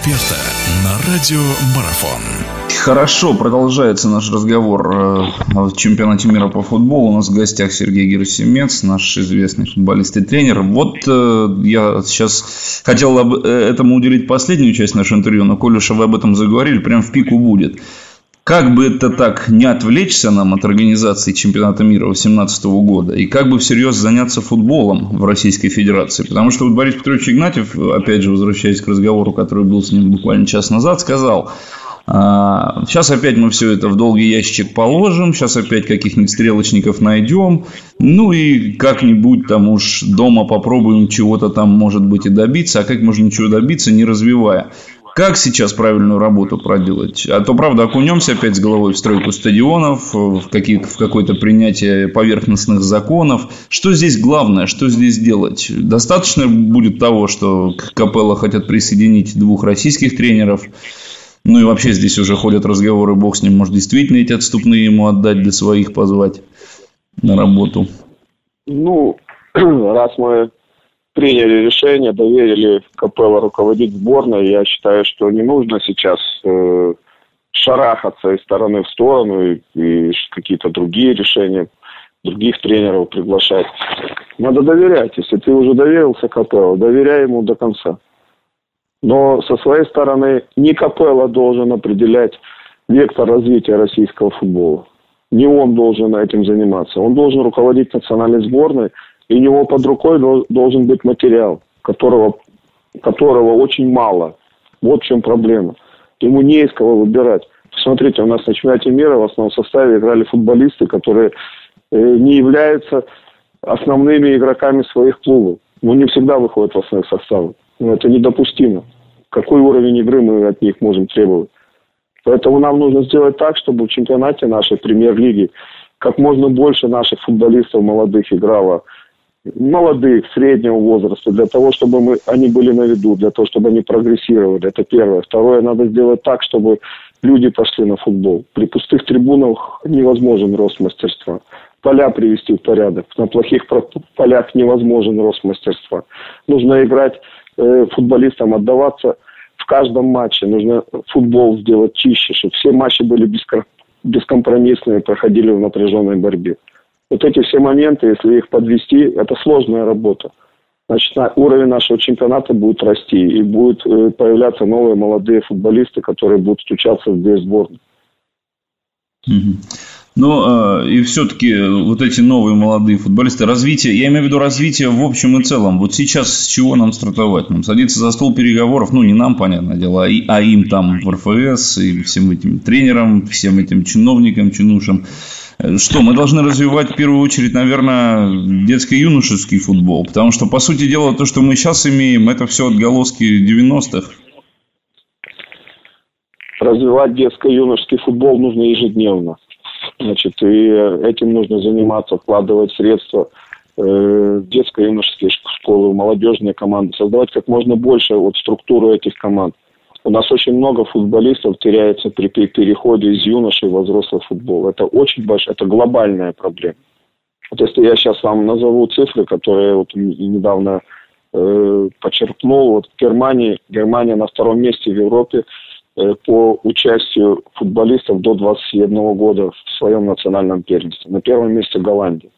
эксперта на радио Марафон. Хорошо, продолжается наш разговор э, о чемпионате мира по футболу. У нас в гостях Сергей Герасимец, наш известный футболист и тренер. Вот э, я сейчас хотел э, этому уделить последнюю часть нашего интервью, но коль уж вы об этом заговорили, прям в пику будет. Как бы это так не отвлечься нам от организации чемпионата мира 2018 года и как бы всерьез заняться футболом в Российской Федерации? Потому что вот Борис Петрович Игнатьев, опять же, возвращаясь к разговору, который был с ним буквально час назад, сказал, Сейчас «А, опять мы все это в долгий ящик положим, сейчас опять каких-нибудь стрелочников найдем, ну и как-нибудь там уж дома попробуем чего-то там, может быть, и добиться, а как можно ничего добиться, не развивая. Как сейчас правильную работу проделать? А то, правда, окунемся опять с головой в стройку стадионов, в, какие, в какое-то принятие поверхностных законов. Что здесь главное? Что здесь делать? Достаточно будет того, что к Капелло хотят присоединить двух российских тренеров? Ну и вообще здесь уже ходят разговоры, бог с ним, может действительно эти отступные ему отдать, для своих позвать на работу? Ну, раз мы приняли решение, доверили Капелло руководить сборной. Я считаю, что не нужно сейчас э, шарахаться из стороны в сторону и, и какие-то другие решения, других тренеров приглашать. Надо доверять. Если ты уже доверился Капелло, доверяй ему до конца. Но со своей стороны не Капелло должен определять вектор развития российского футбола. Не он должен этим заниматься. Он должен руководить национальной сборной – и у него под рукой должен быть материал, которого, которого очень мало. Вот в чем проблема. Ему не из кого выбирать. Посмотрите, у нас на чемпионате мира в основном составе играли футболисты, которые э, не являются основными игроками своих клубов. Ну, не всегда выходят в основных составы. Но это недопустимо. Какой уровень игры мы от них можем требовать? Поэтому нам нужно сделать так, чтобы в чемпионате нашей премьер-лиги как можно больше наших футболистов молодых играло молодых, среднего возраста, для того, чтобы мы, они были на виду, для того, чтобы они прогрессировали. Это первое. Второе, надо сделать так, чтобы люди пошли на футбол. При пустых трибунах невозможен рост мастерства. Поля привести в порядок. На плохих полях невозможен рост мастерства. Нужно играть э, футболистам, отдаваться в каждом матче. Нужно футбол сделать чище, чтобы все матчи были бескомпромиссные, проходили в напряженной борьбе. Вот эти все моменты, если их подвести, это сложная работа. Значит, на, уровень нашего чемпионата будет расти, и будут э, появляться новые молодые футболисты, которые будут стучаться в две сборные. Но э, и все-таки вот эти новые молодые футболисты, развитие, я имею в виду развитие в общем и целом. Вот сейчас с чего нам стартовать? Нам садиться за стол переговоров, ну не нам, понятное дело, а, и, а им там в РФС, и всем этим тренерам, всем этим чиновникам, чинушам. Что, мы должны развивать в первую очередь, наверное, детско-юношеский футбол, потому что, по сути дела, то, что мы сейчас имеем, это все отголоски 90-х. Развивать детско-юношеский футбол нужно ежедневно. Значит, и этим нужно заниматься, вкладывать средства э, в детско-юношеские школы, в молодежные команды, создавать как можно больше вот структуру этих команд. У нас очень много футболистов теряется при переходе из юношей в взрослый футбол. Это очень большая, это глобальная проблема. Вот если я сейчас вам назову цифры, которые вот недавно э, почерпнул, вот в Германии, Германия на втором месте в Европе э, по участию футболистов до 21 года в своем национальном первенстве. На первом месте Голландия.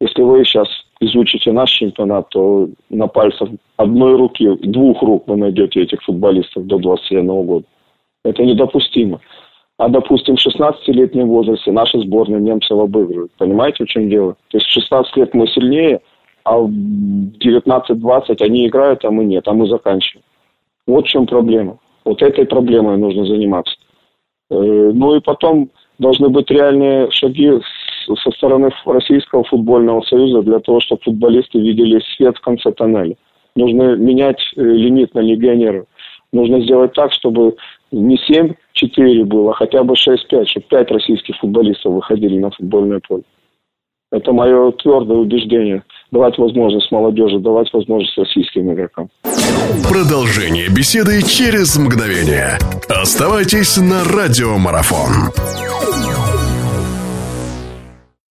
Если вы сейчас изучите наш чемпионат, то на пальцах одной руки, двух рук вы найдете этих футболистов до 21 года. Это недопустимо. А, допустим, в 16-летнем возрасте наши сборные немцев обыгрывают. Понимаете, в чем дело? То есть в 16 лет мы сильнее, а в 19-20 они играют, а мы нет, а мы заканчиваем. Вот в чем проблема. Вот этой проблемой нужно заниматься. Э, ну и потом должны быть реальные шаги со стороны Российского футбольного союза для того, чтобы футболисты видели свет в конце тоннеля. Нужно менять э, лимит на легионеров. Нужно сделать так, чтобы не 7-4 было, а хотя бы 6-5, чтобы 5 российских футболистов выходили на футбольное поле. Это мое твердое убеждение. Давать возможность молодежи, давать возможность российским игрокам. Продолжение беседы через мгновение. Оставайтесь на радиомарафон.